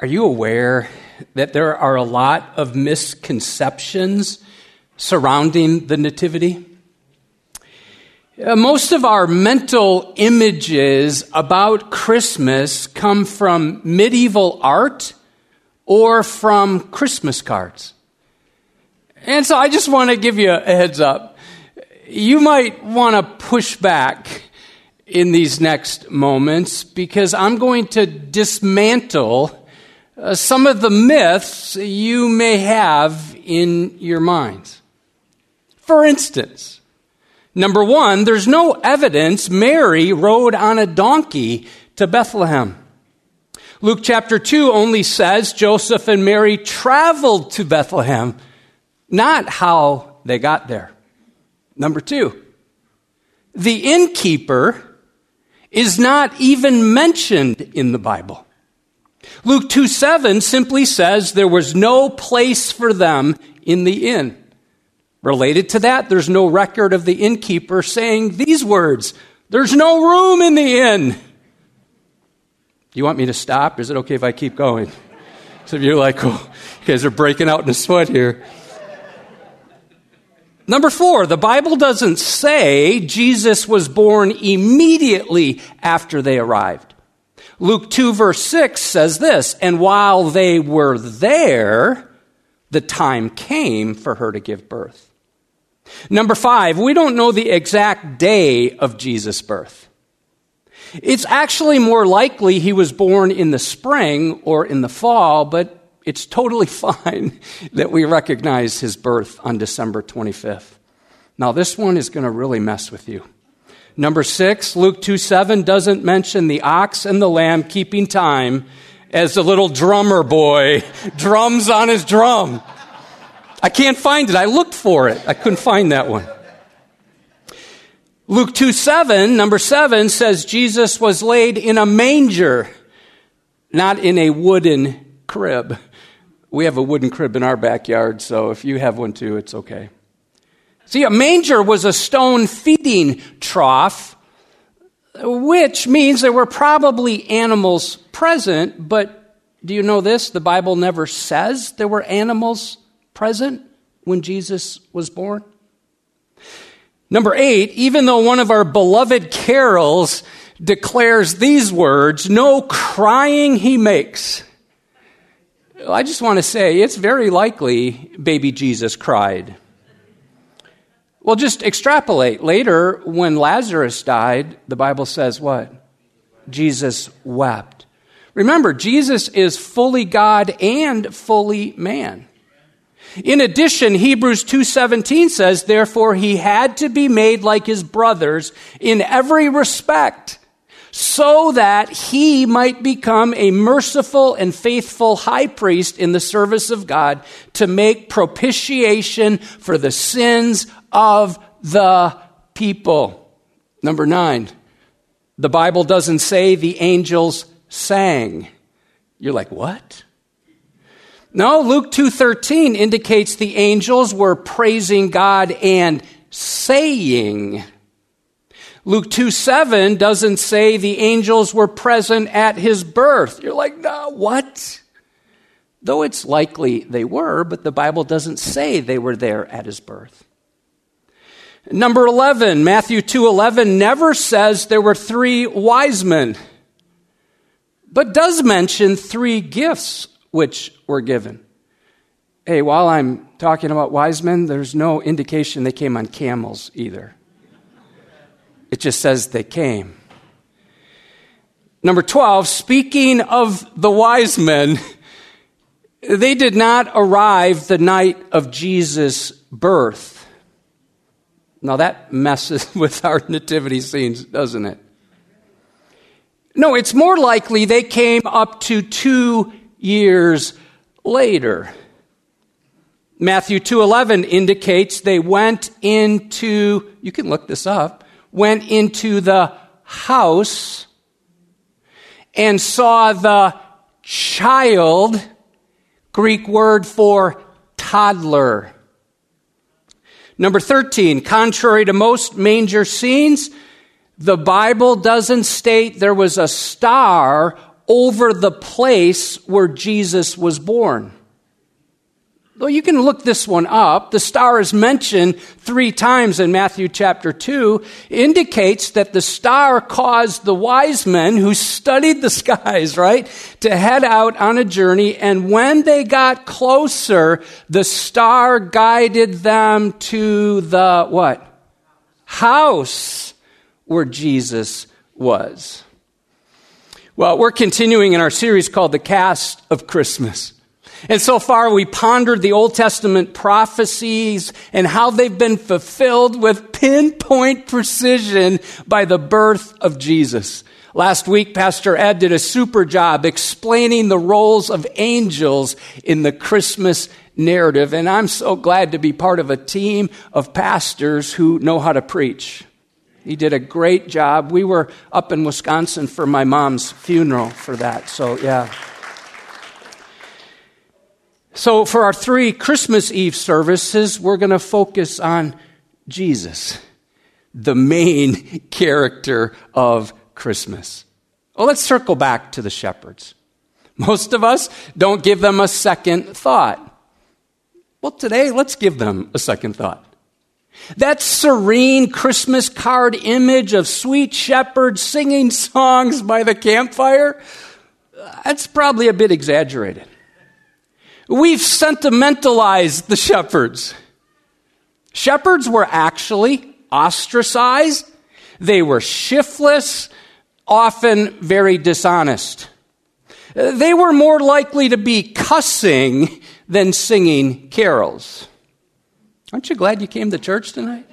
Are you aware that there are a lot of misconceptions surrounding the Nativity? Uh, most of our mental images about Christmas come from medieval art or from Christmas cards. And so I just want to give you a heads up. You might want to push back in these next moments because I'm going to dismantle uh, some of the myths you may have in your minds. For instance, number one, there's no evidence Mary rode on a donkey to Bethlehem. Luke chapter 2 only says Joseph and Mary traveled to Bethlehem, not how they got there. Number two, the innkeeper is not even mentioned in the Bible. Luke 2 7 simply says there was no place for them in the inn. Related to that, there's no record of the innkeeper saying these words There's no room in the inn. Do you want me to stop? Is it okay if I keep going? So you're like, oh, you guys are breaking out in a sweat here. Number four, the Bible doesn't say Jesus was born immediately after they arrived. Luke 2, verse 6 says this And while they were there, the time came for her to give birth. Number five, we don't know the exact day of Jesus' birth. It's actually more likely he was born in the spring or in the fall, but it's totally fine that we recognize his birth on December 25th. Now, this one is going to really mess with you. Number six, Luke 2 7 doesn't mention the ox and the lamb keeping time as the little drummer boy drums on his drum. I can't find it. I looked for it. I couldn't find that one. Luke 2 7, number 7 says Jesus was laid in a manger, not in a wooden crib. We have a wooden crib in our backyard, so if you have one too, it's okay. See, a manger was a stone feeding trough, which means there were probably animals present, but do you know this? The Bible never says there were animals present when Jesus was born. Number eight, even though one of our beloved carols declares these words, no crying he makes. I just want to say it's very likely baby Jesus cried. Well, just extrapolate. Later, when Lazarus died, the Bible says what? Jesus wept. Remember, Jesus is fully God and fully man. In addition, Hebrews 2:17 says, "Therefore he had to be made like his brothers in every respect, so that he might become a merciful and faithful high priest in the service of God to make propitiation for the sins of the people. Number nine, the Bible doesn't say the angels sang. You're like, what? No, Luke 2:13 indicates the angels were praising God and saying. Luke 2 7 doesn't say the angels were present at his birth. You're like, no, what? Though it's likely they were, but the Bible doesn't say they were there at his birth. Number 11, Matthew 2:11 never says there were three wise men, but does mention three gifts which were given. Hey, while I'm talking about wise men, there's no indication they came on camels either. It just says they came. Number 12, speaking of the wise men, they did not arrive the night of Jesus' birth. Now that messes with our nativity scenes, doesn't it? No, it's more likely they came up to two years later. Matthew 2:11 indicates they went into you can look this up went into the house and saw the child Greek word for toddler Number 13, contrary to most manger scenes, the Bible doesn't state there was a star over the place where Jesus was born. Well, you can look this one up. The star is mentioned three times in Matthew chapter 2, indicates that the star caused the wise men who studied the skies, right, to head out on a journey. And when they got closer, the star guided them to the what? House where Jesus was. Well, we're continuing in our series called The Cast of Christmas. And so far, we pondered the Old Testament prophecies and how they've been fulfilled with pinpoint precision by the birth of Jesus. Last week, Pastor Ed did a super job explaining the roles of angels in the Christmas narrative. And I'm so glad to be part of a team of pastors who know how to preach. He did a great job. We were up in Wisconsin for my mom's funeral for that. So, yeah. So, for our three Christmas Eve services, we're going to focus on Jesus, the main character of Christmas. Well, let's circle back to the shepherds. Most of us don't give them a second thought. Well, today, let's give them a second thought. That serene Christmas card image of sweet shepherds singing songs by the campfire, that's probably a bit exaggerated. We've sentimentalized the shepherds. Shepherds were actually ostracized, they were shiftless, often very dishonest. They were more likely to be cussing than singing carols. Aren't you glad you came to church tonight?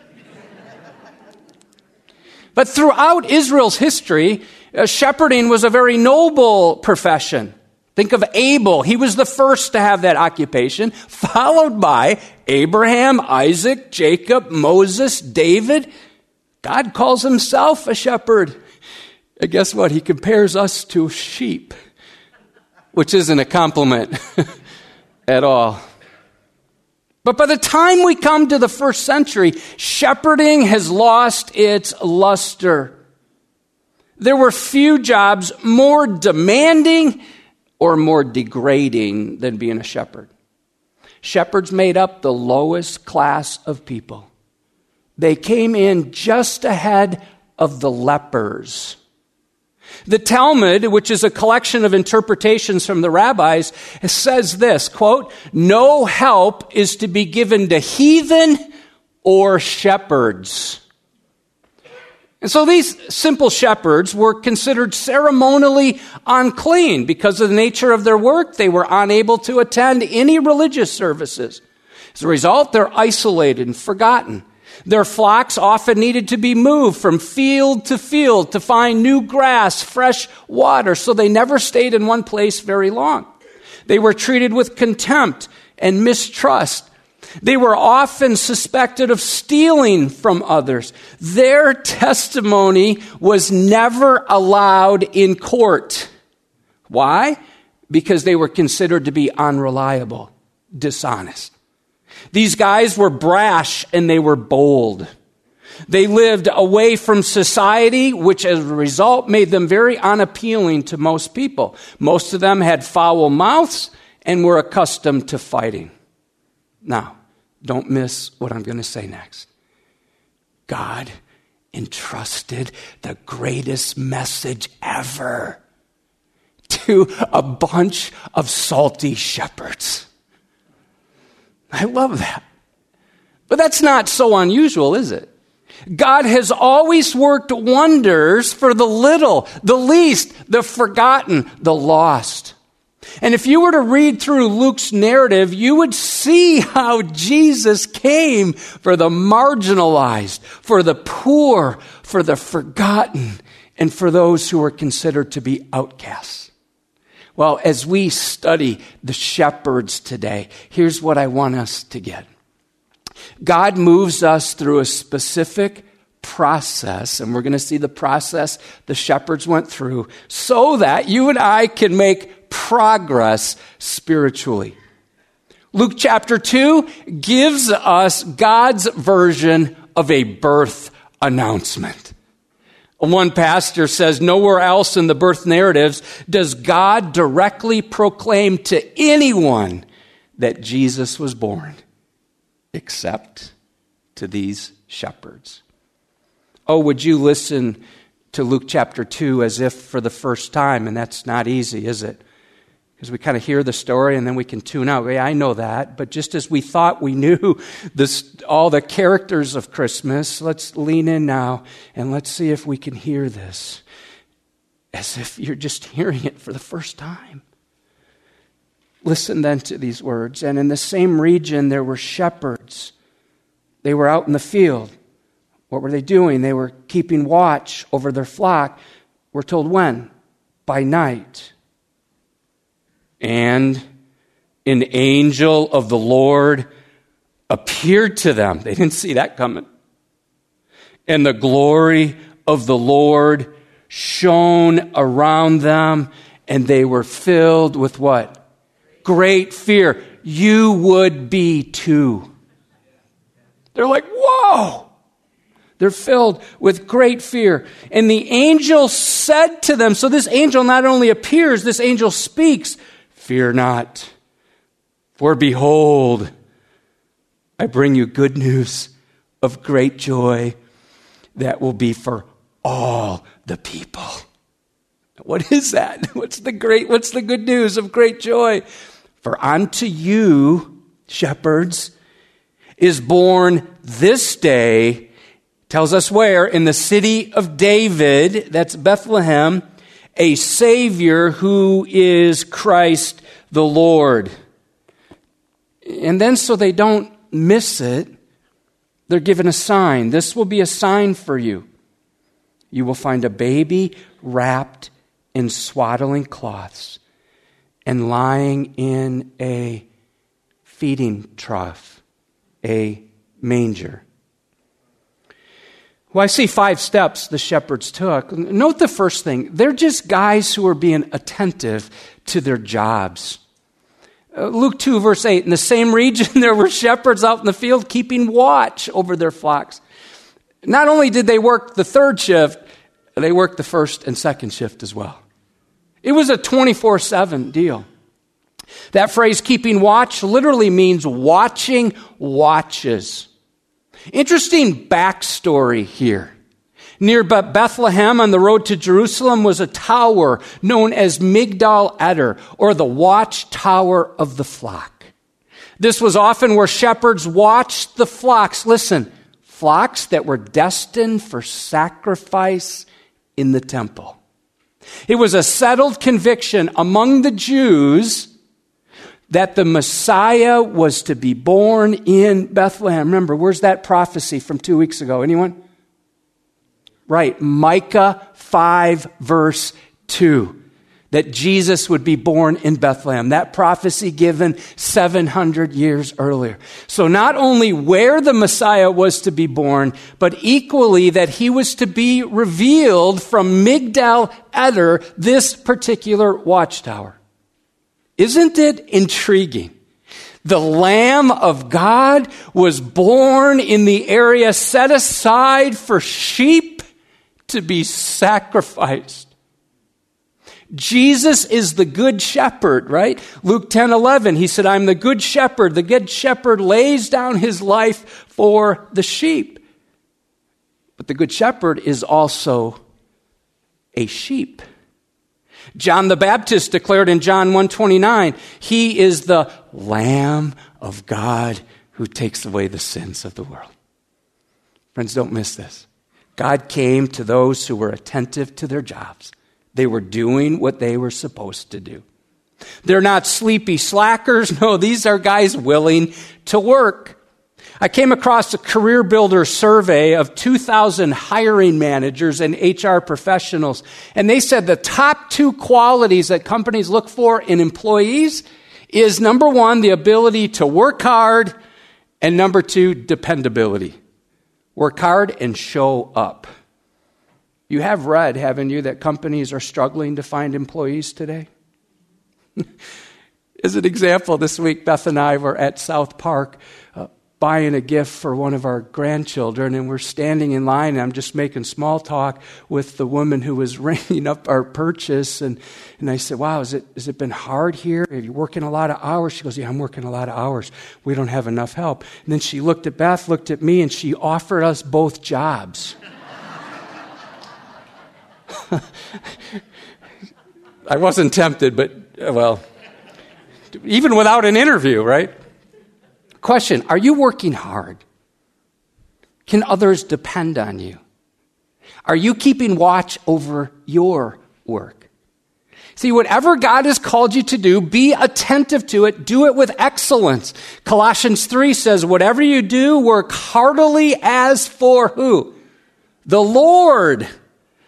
but throughout Israel's history, uh, shepherding was a very noble profession. Think of Abel. He was the first to have that occupation, followed by Abraham, Isaac, Jacob, Moses, David. God calls himself a shepherd. And guess what? He compares us to sheep, which isn't a compliment at all. But by the time we come to the first century, shepherding has lost its luster. There were few jobs more demanding or more degrading than being a shepherd. Shepherds made up the lowest class of people. They came in just ahead of the lepers. The Talmud, which is a collection of interpretations from the rabbis, says this, quote, no help is to be given to heathen or shepherds. And so these simple shepherds were considered ceremonially unclean because of the nature of their work. They were unable to attend any religious services. As a result, they're isolated and forgotten. Their flocks often needed to be moved from field to field to find new grass, fresh water, so they never stayed in one place very long. They were treated with contempt and mistrust they were often suspected of stealing from others. Their testimony was never allowed in court. Why? Because they were considered to be unreliable, dishonest. These guys were brash and they were bold. They lived away from society, which as a result made them very unappealing to most people. Most of them had foul mouths and were accustomed to fighting. Now, don't miss what I'm going to say next. God entrusted the greatest message ever to a bunch of salty shepherds. I love that. But that's not so unusual, is it? God has always worked wonders for the little, the least, the forgotten, the lost. And if you were to read through Luke's narrative, you would see how Jesus came for the marginalized, for the poor, for the forgotten, and for those who were considered to be outcasts. Well, as we study the shepherds today, here's what I want us to get. God moves us through a specific process, and we're going to see the process the shepherds went through, so that you and I can make progress spiritually. Luke chapter 2 gives us God's version of a birth announcement. One pastor says, nowhere else in the birth narratives does God directly proclaim to anyone that Jesus was born, except to these shepherds. Oh, would you listen to Luke chapter 2 as if for the first time? And that's not easy, is it? Because we kind of hear the story and then we can tune out. Yeah, I know that. But just as we thought we knew this, all the characters of Christmas, let's lean in now and let's see if we can hear this as if you're just hearing it for the first time. Listen then to these words. And in the same region, there were shepherds. They were out in the field. What were they doing? They were keeping watch over their flock. We're told when? By night. And an angel of the Lord appeared to them. They didn't see that coming. And the glory of the Lord shone around them, and they were filled with what? Great fear. You would be too. They're like, whoa! They're filled with great fear. And the angel said to them, so this angel not only appears, this angel speaks, Fear not, for behold, I bring you good news of great joy that will be for all the people. What is that? What's the great, what's the good news of great joy? For unto you, shepherds, is born this day, tells us where, in the city of David, that's Bethlehem, a Savior who is Christ the Lord. And then, so they don't miss it, they're given a sign. This will be a sign for you. You will find a baby wrapped in swaddling cloths and lying in a feeding trough, a manger. Well, I see five steps the shepherds took. Note the first thing they're just guys who are being attentive to their jobs. Uh, Luke 2, verse 8 In the same region, there were shepherds out in the field keeping watch over their flocks. Not only did they work the third shift, they worked the first and second shift as well. It was a 24 7 deal. That phrase, keeping watch, literally means watching watches. Interesting backstory here. Near Bethlehem on the road to Jerusalem was a tower known as Migdal Eder, or the watchtower of the flock. This was often where shepherds watched the flocks. Listen, flocks that were destined for sacrifice in the temple. It was a settled conviction among the Jews that the Messiah was to be born in Bethlehem. Remember, where's that prophecy from two weeks ago? Anyone? Right, Micah 5, verse 2. That Jesus would be born in Bethlehem. That prophecy given 700 years earlier. So, not only where the Messiah was to be born, but equally that he was to be revealed from Migdal Eder, this particular watchtower. Isn't it intriguing? The Lamb of God was born in the area set aside for sheep to be sacrificed. Jesus is the good shepherd, right? Luke 10 11, he said, I'm the good shepherd. The good shepherd lays down his life for the sheep. But the good shepherd is also a sheep. John the Baptist declared in John 129, he is the lamb of God who takes away the sins of the world. Friends, don't miss this. God came to those who were attentive to their jobs. They were doing what they were supposed to do. They're not sleepy slackers. No, these are guys willing to work. I came across a career builder survey of 2,000 hiring managers and HR professionals, and they said the top two qualities that companies look for in employees is number one, the ability to work hard, and number two, dependability. Work hard and show up. You have read, haven't you, that companies are struggling to find employees today? As an example, this week, Beth and I were at South Park buying a gift for one of our grandchildren, and we're standing in line, and I'm just making small talk with the woman who was ringing up our purchase. And, and I said, Wow, has it, has it been hard here? Are you working a lot of hours? She goes, Yeah, I'm working a lot of hours. We don't have enough help. And then she looked at Beth, looked at me, and she offered us both jobs. I wasn't tempted, but, well, even without an interview, right? Question Are you working hard? Can others depend on you? Are you keeping watch over your work? See, whatever God has called you to do, be attentive to it. Do it with excellence. Colossians 3 says, whatever you do, work heartily as for who? The Lord.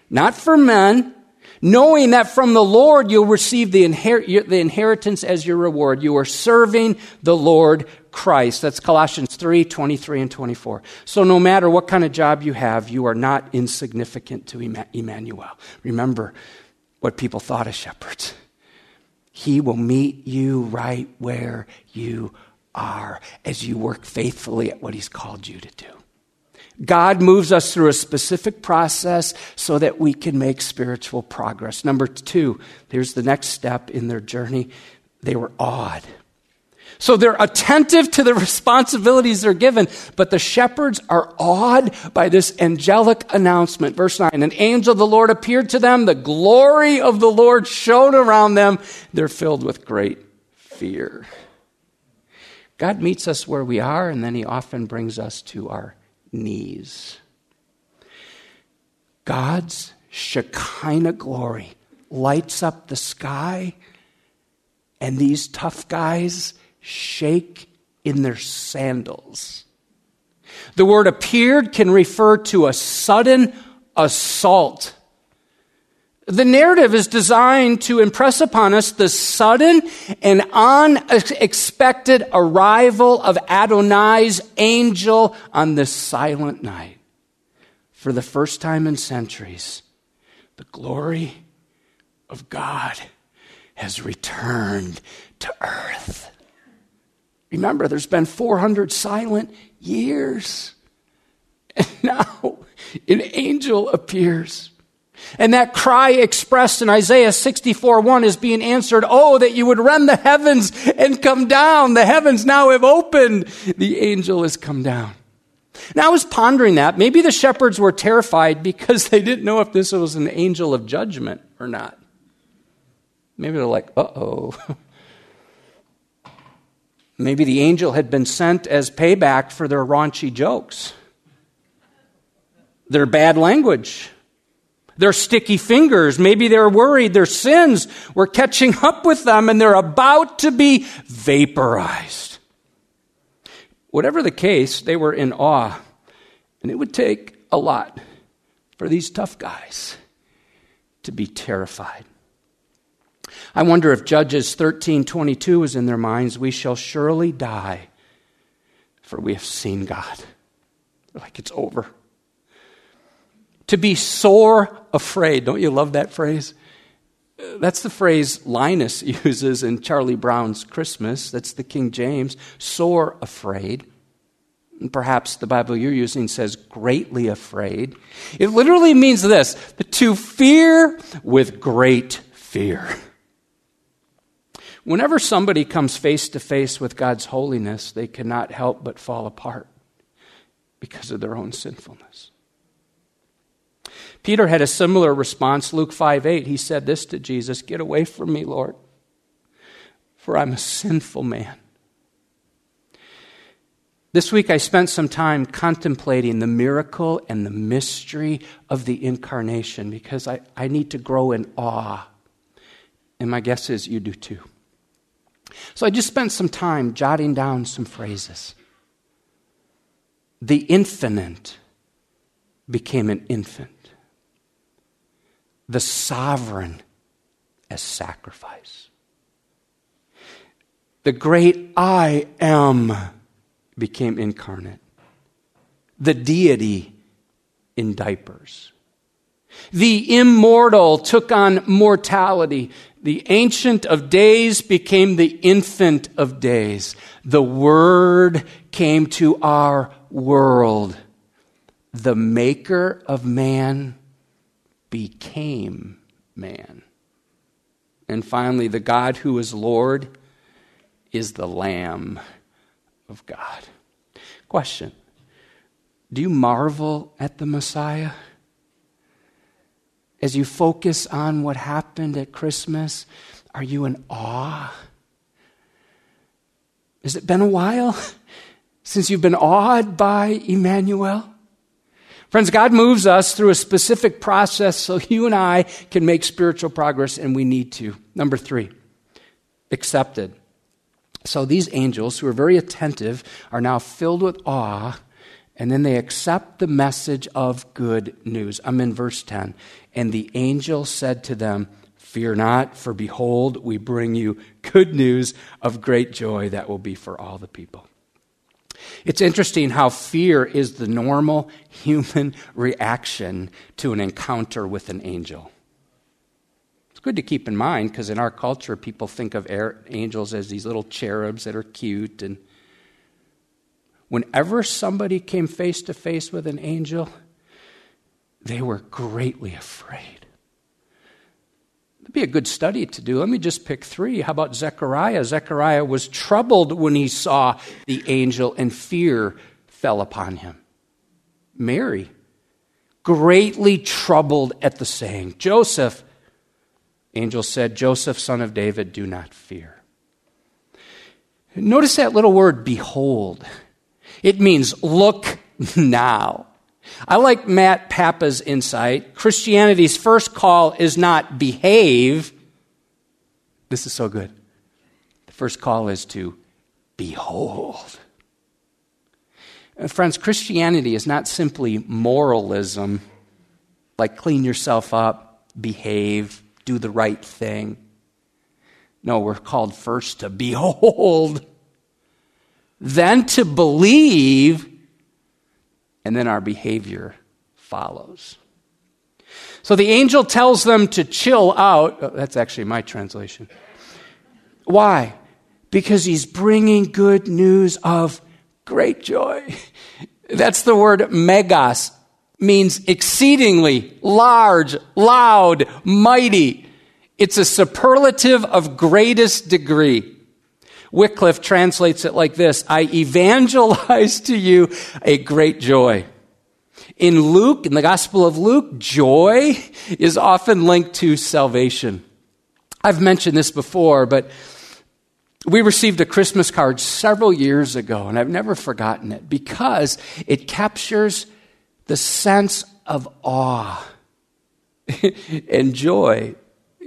Not for men, knowing that from the Lord you'll receive the, inher- the inheritance as your reward. You are serving the Lord Christ. That's Colossians 3 23 and 24. So, no matter what kind of job you have, you are not insignificant to Emmanuel. Remember what people thought of shepherds. He will meet you right where you are as you work faithfully at what He's called you to do. God moves us through a specific process so that we can make spiritual progress. Number two, here's the next step in their journey. They were awed. So they're attentive to the responsibilities they're given, but the shepherds are awed by this angelic announcement. Verse 9 An angel of the Lord appeared to them, the glory of the Lord shone around them. They're filled with great fear. God meets us where we are, and then he often brings us to our knees. God's Shekinah glory lights up the sky, and these tough guys shake in their sandals. The word appeared can refer to a sudden assault. The narrative is designed to impress upon us the sudden and unexpected arrival of Adonai's angel on this silent night. For the first time in centuries, the glory of God has returned to earth. Remember, there's been 400 silent years. And now an angel appears. And that cry expressed in Isaiah 64 1 is being answered, Oh, that you would rend the heavens and come down. The heavens now have opened. The angel has come down. Now I was pondering that. Maybe the shepherds were terrified because they didn't know if this was an angel of judgment or not. Maybe they're like, uh oh. Maybe the angel had been sent as payback for their raunchy jokes, their bad language their sticky fingers. Maybe they're worried their sins were catching up with them and they're about to be vaporized. Whatever the case, they were in awe. And it would take a lot for these tough guys to be terrified. I wonder if Judges 13:22 was in their minds, we shall surely die for we have seen God. like it's over to be sore afraid. Don't you love that phrase? That's the phrase Linus uses in Charlie Brown's Christmas. That's the King James, sore afraid. And perhaps the Bible you're using says greatly afraid. It literally means this to fear with great fear. Whenever somebody comes face to face with God's holiness, they cannot help but fall apart because of their own sinfulness. Peter had a similar response. Luke 5 8, he said this to Jesus Get away from me, Lord, for I'm a sinful man. This week I spent some time contemplating the miracle and the mystery of the incarnation because I, I need to grow in awe. And my guess is you do too. So I just spent some time jotting down some phrases. The infinite became an infant the sovereign as sacrifice. The great I am became incarnate. The deity in diapers. The immortal took on mortality. The ancient of days became the infant of days. The word came to our world. The maker of man became man. And finally, the God who is Lord is the Lamb of God. Question Do you marvel at the Messiah? As you focus on what happened at Christmas, are you in awe? Has it been a while since you've been awed by Emmanuel? Friends, God moves us through a specific process so you and I can make spiritual progress, and we need to. Number three, accepted. So these angels, who are very attentive, are now filled with awe, and then they accept the message of good news. I'm in verse 10. And the angel said to them, Fear not, for behold, we bring you good news of great joy that will be for all the people. It's interesting how fear is the normal human reaction to an encounter with an angel It's good to keep in mind because in our culture, people think of angels as these little cherubs that are cute. And whenever somebody came face to face with an angel, they were greatly afraid. It'd be a good study to do. Let me just pick three. How about Zechariah? Zechariah was troubled when he saw the angel, and fear fell upon him. Mary, greatly troubled at the saying. Joseph, angel said, Joseph, son of David, do not fear. Notice that little word, behold. It means look now. I like Matt Papa's insight. Christianity's first call is not behave. This is so good. The first call is to behold. Uh, friends, Christianity is not simply moralism, like clean yourself up, behave, do the right thing. No, we're called first to behold, then to believe, and then our behavior follows. So the angel tells them to chill out. Oh, that's actually my translation. Why? Because he's bringing good news of great joy. That's the word megas means exceedingly, large, loud, mighty. It's a superlative of greatest degree. Wycliffe translates it like this I evangelize to you a great joy. In Luke, in the Gospel of Luke, joy is often linked to salvation. I've mentioned this before, but we received a Christmas card several years ago, and I've never forgotten it because it captures the sense of awe and joy.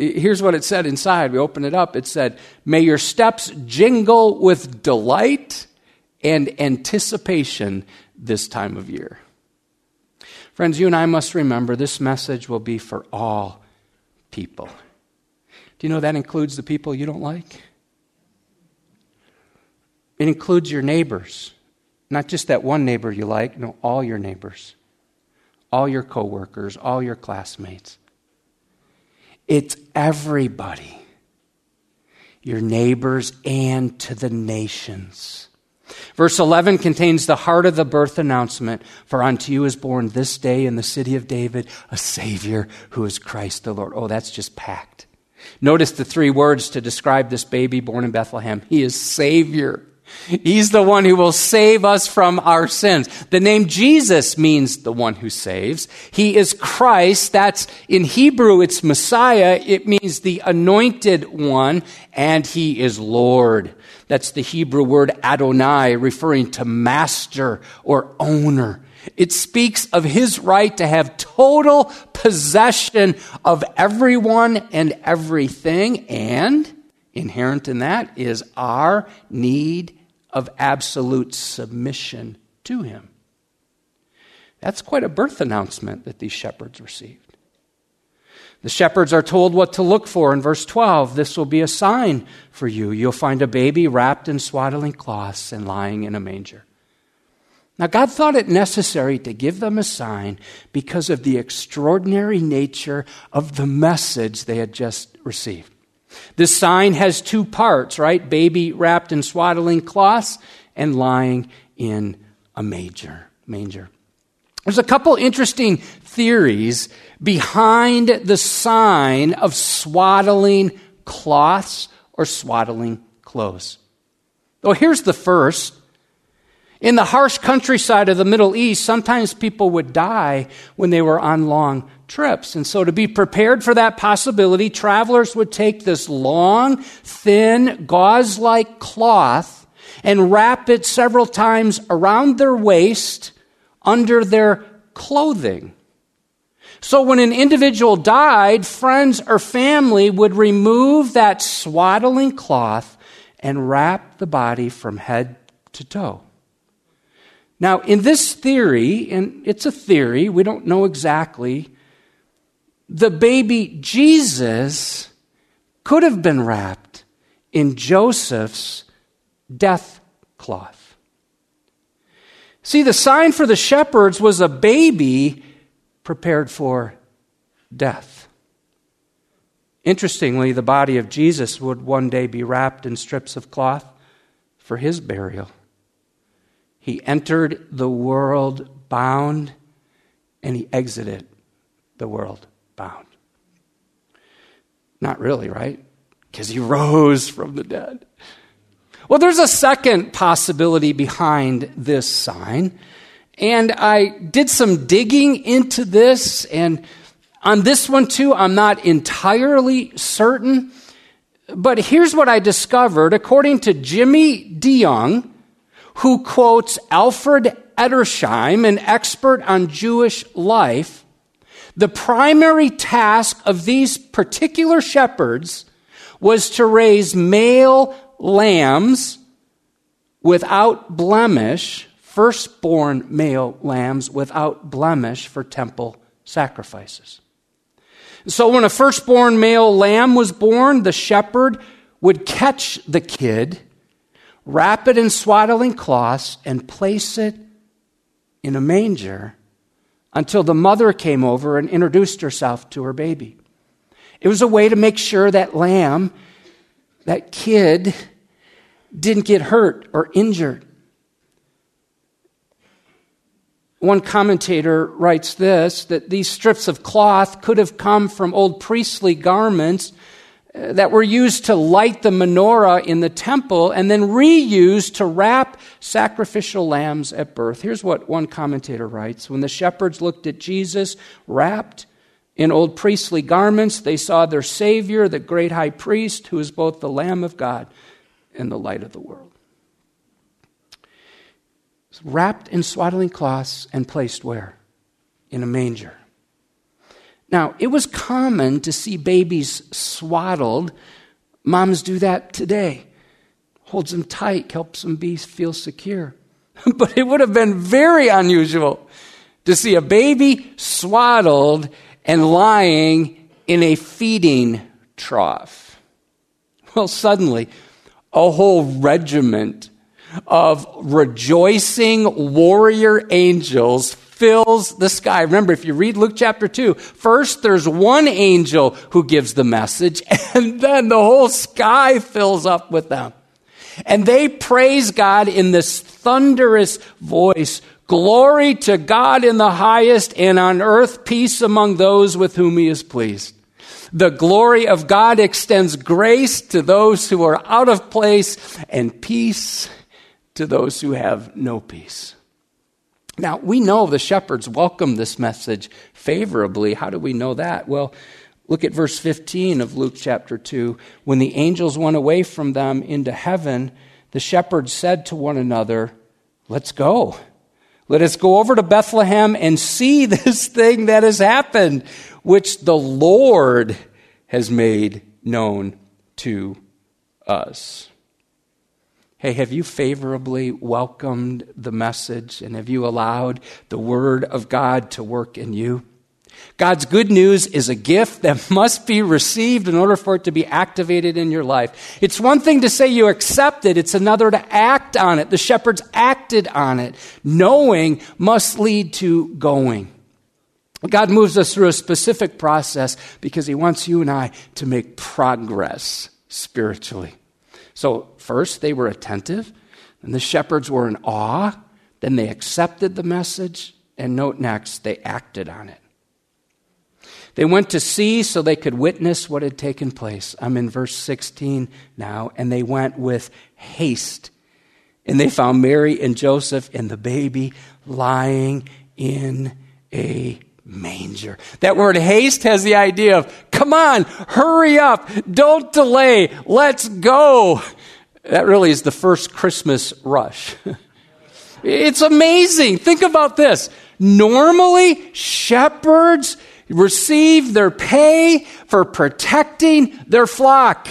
Here's what it said inside. We opened it up. It said, May your steps jingle with delight and anticipation this time of year. Friends, you and I must remember this message will be for all people. Do you know that includes the people you don't like? It includes your neighbors. Not just that one neighbor you like, no, all your neighbors all your coworkers, all your classmates. It's everybody, your neighbors, and to the nations. Verse 11 contains the heart of the birth announcement For unto you is born this day in the city of David a Savior who is Christ the Lord. Oh, that's just packed. Notice the three words to describe this baby born in Bethlehem He is Savior. He's the one who will save us from our sins. The name Jesus means the one who saves. He is Christ. That's in Hebrew, it's Messiah. It means the anointed one, and he is Lord. That's the Hebrew word Adonai, referring to master or owner. It speaks of his right to have total possession of everyone and everything, and inherent in that is our need of absolute submission to him. That's quite a birth announcement that these shepherds received. The shepherds are told what to look for in verse 12. This will be a sign for you. You'll find a baby wrapped in swaddling cloths and lying in a manger. Now, God thought it necessary to give them a sign because of the extraordinary nature of the message they had just received. This sign has two parts, right? Baby wrapped in swaddling cloths and lying in a manger. Manger. There's a couple interesting theories behind the sign of swaddling cloths or swaddling clothes. Well, here's the first. In the harsh countryside of the Middle East, sometimes people would die when they were on long trips. And so, to be prepared for that possibility, travelers would take this long, thin, gauze like cloth and wrap it several times around their waist under their clothing. So when an individual died, friends or family would remove that swaddling cloth and wrap the body from head to toe. Now, in this theory, and it's a theory, we don't know exactly, the baby Jesus could have been wrapped in Joseph's death cloth. See, the sign for the shepherds was a baby prepared for death. Interestingly, the body of Jesus would one day be wrapped in strips of cloth for his burial. He entered the world bound and he exited the world bound. Not really, right? Because he rose from the dead. Well, there's a second possibility behind this sign. And I did some digging into this, and on this one too, I'm not entirely certain. But here's what I discovered. According to Jimmy DeYoung, who quotes Alfred Edersheim, an expert on Jewish life, the primary task of these particular shepherds was to raise male lambs without blemish firstborn male lambs without blemish for temple sacrifices. So when a firstborn male lamb was born, the shepherd would catch the kid, wrap it in swaddling cloths, and place it in a manger until the mother came over and introduced herself to her baby. It was a way to make sure that lamb, that kid, didn't get hurt or injured. One commentator writes this that these strips of cloth could have come from old priestly garments Uh, that were used to light the menorah in the temple and then reused to wrap sacrificial lambs at birth. Here's what one commentator writes When the shepherds looked at Jesus wrapped in old priestly garments, they saw their Savior, the great high priest, who is both the Lamb of God and the light of the world wrapped in swaddling cloths and placed where? In a manger. Now, it was common to see babies swaddled. Moms do that today. Holds them tight, helps them be, feel secure. but it would have been very unusual to see a baby swaddled and lying in a feeding trough. Well, suddenly, a whole regiment of rejoicing warrior angels fills the sky. Remember, if you read Luke chapter 2, first there's one angel who gives the message, and then the whole sky fills up with them. And they praise God in this thunderous voice Glory to God in the highest, and on earth peace among those with whom he is pleased. The glory of God extends grace to those who are out of place and peace to those who have no peace. Now, we know the shepherds welcomed this message favorably. How do we know that? Well, look at verse 15 of Luke chapter 2. When the angels went away from them into heaven, the shepherds said to one another, Let's go. Let us go over to Bethlehem and see this thing that has happened, which the Lord has made known to us. Hey, have you favorably welcomed the message and have you allowed the Word of God to work in you? God's good news is a gift that must be received in order for it to be activated in your life. It's one thing to say you accept it, it's another to act on it. The shepherds acted on it. Knowing must lead to going. God moves us through a specific process because He wants you and I to make progress spiritually. So, first, they were attentive, and the shepherds were in awe. Then they accepted the message, and note next, they acted on it. They went to see so they could witness what had taken place. I'm in verse 16 now. And they went with haste. And they found Mary and Joseph and the baby lying in a manger. That word haste has the idea of, come on, hurry up, don't delay, let's go. That really is the first Christmas rush. it's amazing. Think about this. Normally, shepherds receive their pay for protecting their flock.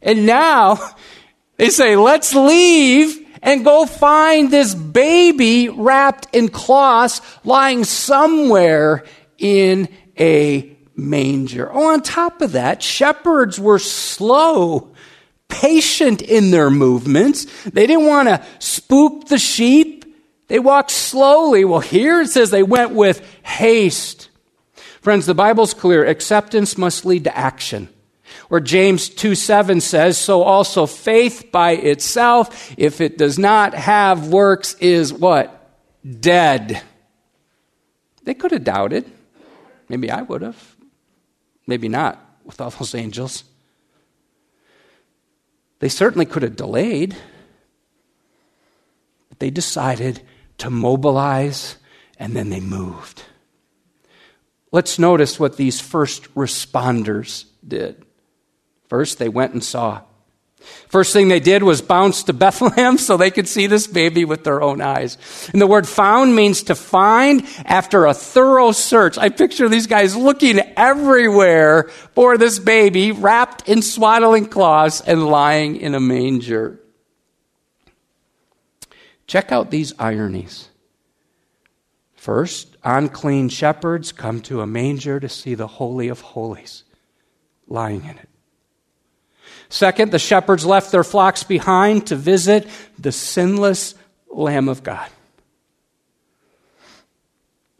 And now they say, let's leave and go find this baby wrapped in cloths lying somewhere in a manger. Oh, on top of that, shepherds were slow, patient in their movements. They didn't want to spook the sheep. They walked slowly. Well, here it says they went with haste. Friends, the Bible's clear. Acceptance must lead to action. Or James 2 7 says, So also faith by itself, if it does not have works, is what? Dead. They could have doubted. Maybe I would have. Maybe not with all those angels. They certainly could have delayed. But they decided to mobilize and then they moved. Let's notice what these first responders did. First, they went and saw. First thing they did was bounce to Bethlehem so they could see this baby with their own eyes. And the word found means to find after a thorough search. I picture these guys looking everywhere for this baby wrapped in swaddling cloths and lying in a manger. Check out these ironies. First, unclean shepherds come to a manger to see the Holy of Holies lying in it. Second, the shepherds left their flocks behind to visit the sinless Lamb of God.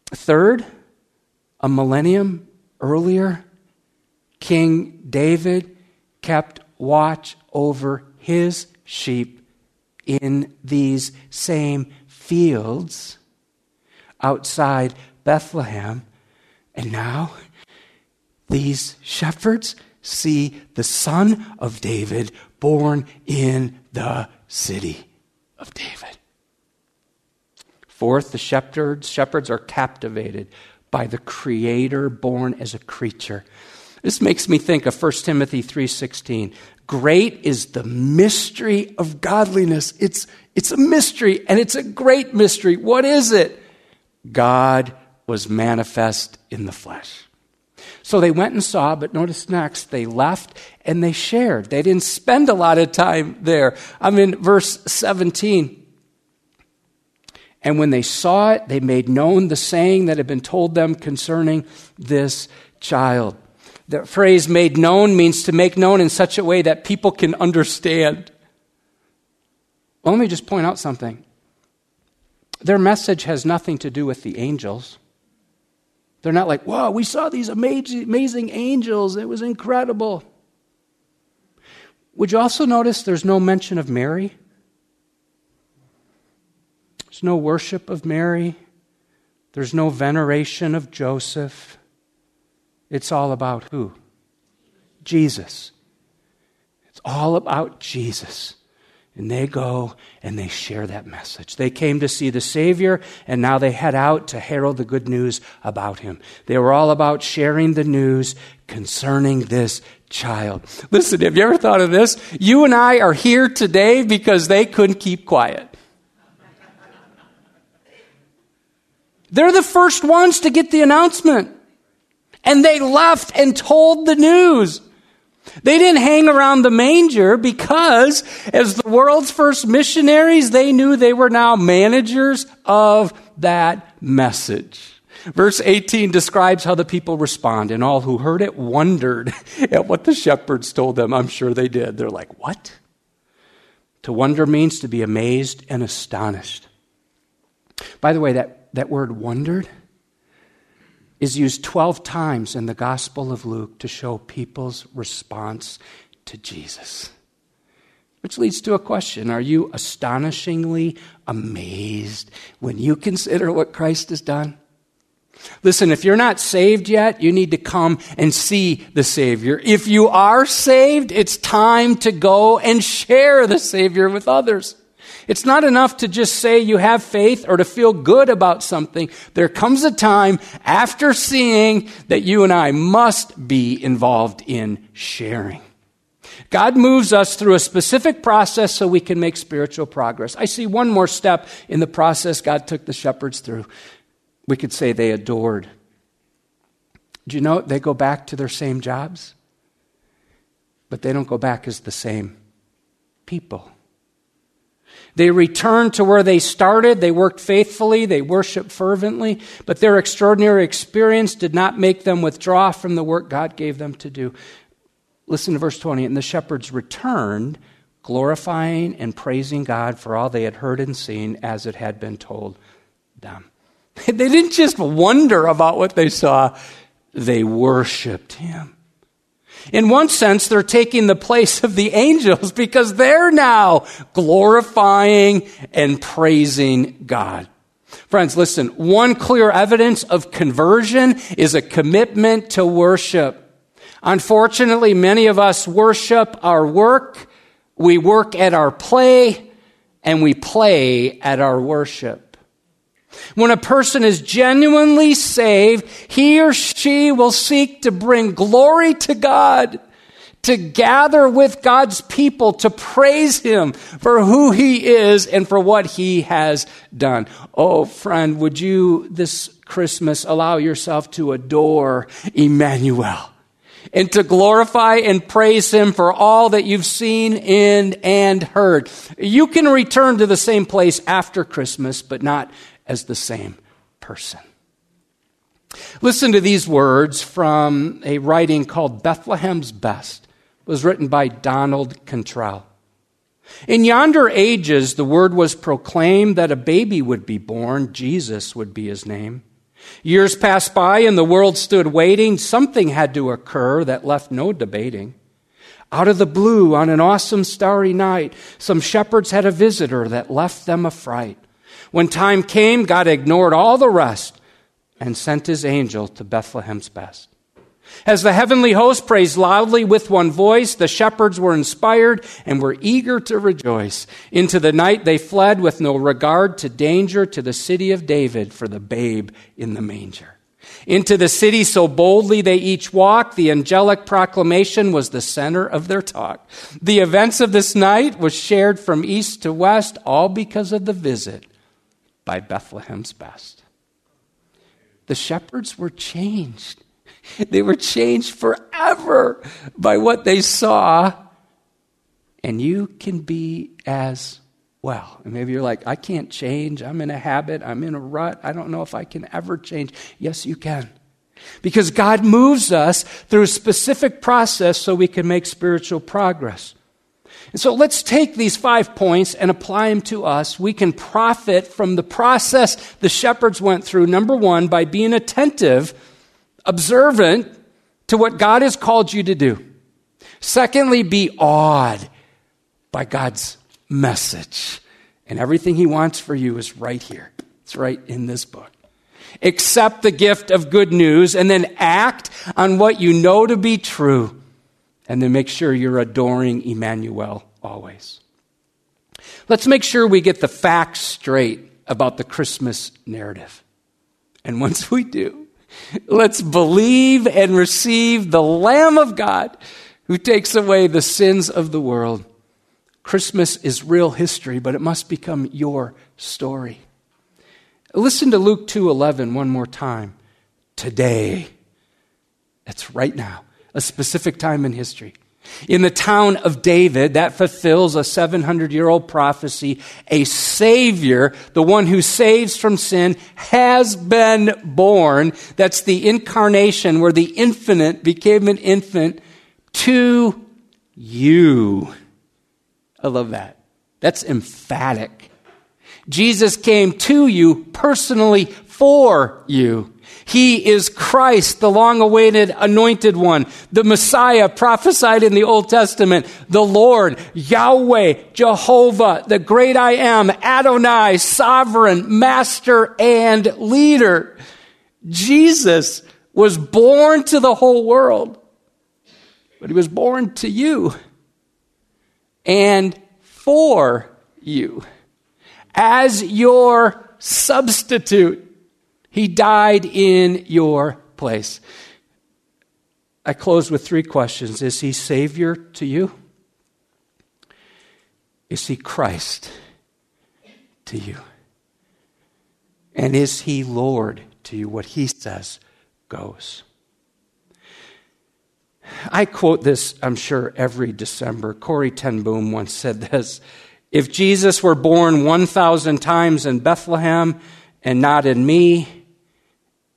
Third, a millennium earlier, King David kept watch over his sheep in these same fields outside Bethlehem. And now these shepherds see the son of David born in the city of David. Fourth, the shepherds, shepherds are captivated by the creator born as a creature. This makes me think of 1 Timothy 3:16. Great is the mystery of godliness. It's, it's a mystery, and it's a great mystery. What is it? God was manifest in the flesh. So they went and saw, but notice next, they left and they shared. They didn't spend a lot of time there. I'm in verse 17. And when they saw it, they made known the saying that had been told them concerning this child. The phrase made known means to make known in such a way that people can understand. Well, let me just point out something. Their message has nothing to do with the angels. They're not like, whoa, we saw these amazing, amazing angels. It was incredible. Would you also notice there's no mention of Mary? There's no worship of Mary. There's no veneration of Joseph. It's all about who? Jesus. It's all about Jesus. And they go and they share that message. They came to see the Savior, and now they head out to herald the good news about him. They were all about sharing the news concerning this child. Listen, have you ever thought of this? You and I are here today because they couldn't keep quiet. They're the first ones to get the announcement. And they left and told the news. They didn't hang around the manger because, as the world's first missionaries, they knew they were now managers of that message. Verse 18 describes how the people respond, and all who heard it wondered at what the shepherds told them. I'm sure they did. They're like, What? To wonder means to be amazed and astonished. By the way, that, that word wondered is used 12 times in the Gospel of Luke to show people's response to Jesus. Which leads to a question Are you astonishingly amazed when you consider what Christ has done? Listen, if you're not saved yet, you need to come and see the Savior. If you are saved, it's time to go and share the Savior with others. It's not enough to just say you have faith or to feel good about something. There comes a time after seeing that you and I must be involved in sharing. God moves us through a specific process so we can make spiritual progress. I see one more step in the process God took the shepherds through. We could say they adored. Do you know they go back to their same jobs? But they don't go back as the same people. They returned to where they started. They worked faithfully. They worshiped fervently. But their extraordinary experience did not make them withdraw from the work God gave them to do. Listen to verse 20. And the shepherds returned, glorifying and praising God for all they had heard and seen as it had been told them. They didn't just wonder about what they saw, they worshiped Him. In one sense, they're taking the place of the angels because they're now glorifying and praising God. Friends, listen, one clear evidence of conversion is a commitment to worship. Unfortunately, many of us worship our work, we work at our play, and we play at our worship. When a person is genuinely saved, he or she will seek to bring glory to God, to gather with God's people, to praise Him for who He is and for what He has done. Oh, friend, would you this Christmas allow yourself to adore Emmanuel? and to glorify and praise Him for all that you've seen in and heard. You can return to the same place after Christmas, but not as the same person. Listen to these words from a writing called Bethlehem's Best. It was written by Donald Cantrell. In yonder ages, the word was proclaimed that a baby would be born, Jesus would be his name. Years passed by and the world stood waiting. Something had to occur that left no debating. Out of the blue, on an awesome starry night, some shepherds had a visitor that left them affright. When time came, God ignored all the rest and sent his angel to Bethlehem's best. As the heavenly host praised loudly with one voice, the shepherds were inspired and were eager to rejoice. Into the night they fled with no regard to danger to the city of David for the babe in the manger. Into the city so boldly they each walked, the angelic proclamation was the center of their talk. The events of this night was shared from east to west, all because of the visit by Bethlehem's best. The shepherds were changed. They were changed forever by what they saw. And you can be as well. And maybe you're like, I can't change. I'm in a habit. I'm in a rut. I don't know if I can ever change. Yes, you can. Because God moves us through a specific process so we can make spiritual progress. And so let's take these five points and apply them to us. We can profit from the process the shepherds went through, number one, by being attentive, observant to what God has called you to do. Secondly, be awed by God's message. And everything He wants for you is right here, it's right in this book. Accept the gift of good news and then act on what you know to be true and then make sure you're adoring Emmanuel always. Let's make sure we get the facts straight about the Christmas narrative. And once we do, let's believe and receive the Lamb of God who takes away the sins of the world. Christmas is real history, but it must become your story. Listen to Luke 2:11 one more time. Today. That's right now a specific time in history. In the town of David, that fulfills a 700 year old prophecy. A Savior, the one who saves from sin, has been born. That's the incarnation where the infinite became an infant to you. I love that. That's emphatic. Jesus came to you personally for you. He is Christ, the long awaited anointed one, the Messiah prophesied in the Old Testament, the Lord, Yahweh, Jehovah, the great I am, Adonai, sovereign, master, and leader. Jesus was born to the whole world, but he was born to you and for you as your substitute. He died in your place. I close with three questions Is he Savior to you? Is he Christ to you? And is he Lord to you? What he says goes. I quote this, I'm sure, every December. Corrie ten Boom once said this If Jesus were born 1,000 times in Bethlehem and not in me,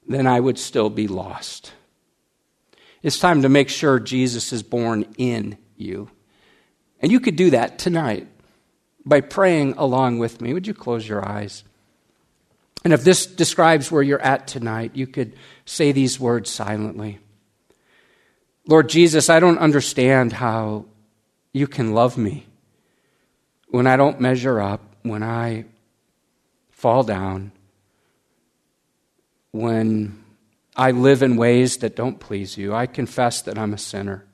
then I would still be lost. It's time to make sure Jesus is born in you. And you could do that tonight by praying along with me. Would you close your eyes? And if this describes where you're at tonight, you could say these words silently. Lord Jesus, I don't understand how you can love me when I don't measure up, when I fall down, when I live in ways that don't please you. I confess that I'm a sinner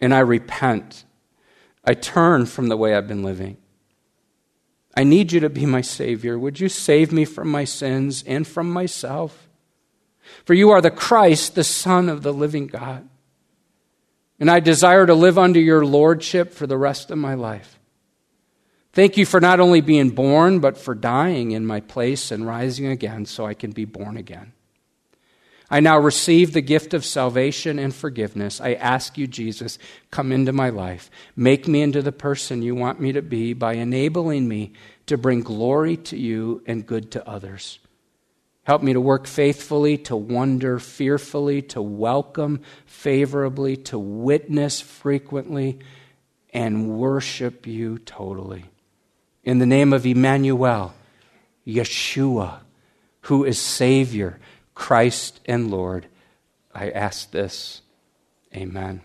and I repent. I turn from the way I've been living. I need you to be my Savior. Would you save me from my sins and from myself? For you are the Christ, the Son of the living God. And I desire to live under your lordship for the rest of my life. Thank you for not only being born, but for dying in my place and rising again so I can be born again. I now receive the gift of salvation and forgiveness. I ask you, Jesus, come into my life. Make me into the person you want me to be by enabling me to bring glory to you and good to others. Help me to work faithfully, to wonder fearfully, to welcome favorably, to witness frequently, and worship you totally. In the name of Emmanuel, Yeshua, who is Savior, Christ and Lord, I ask this. Amen.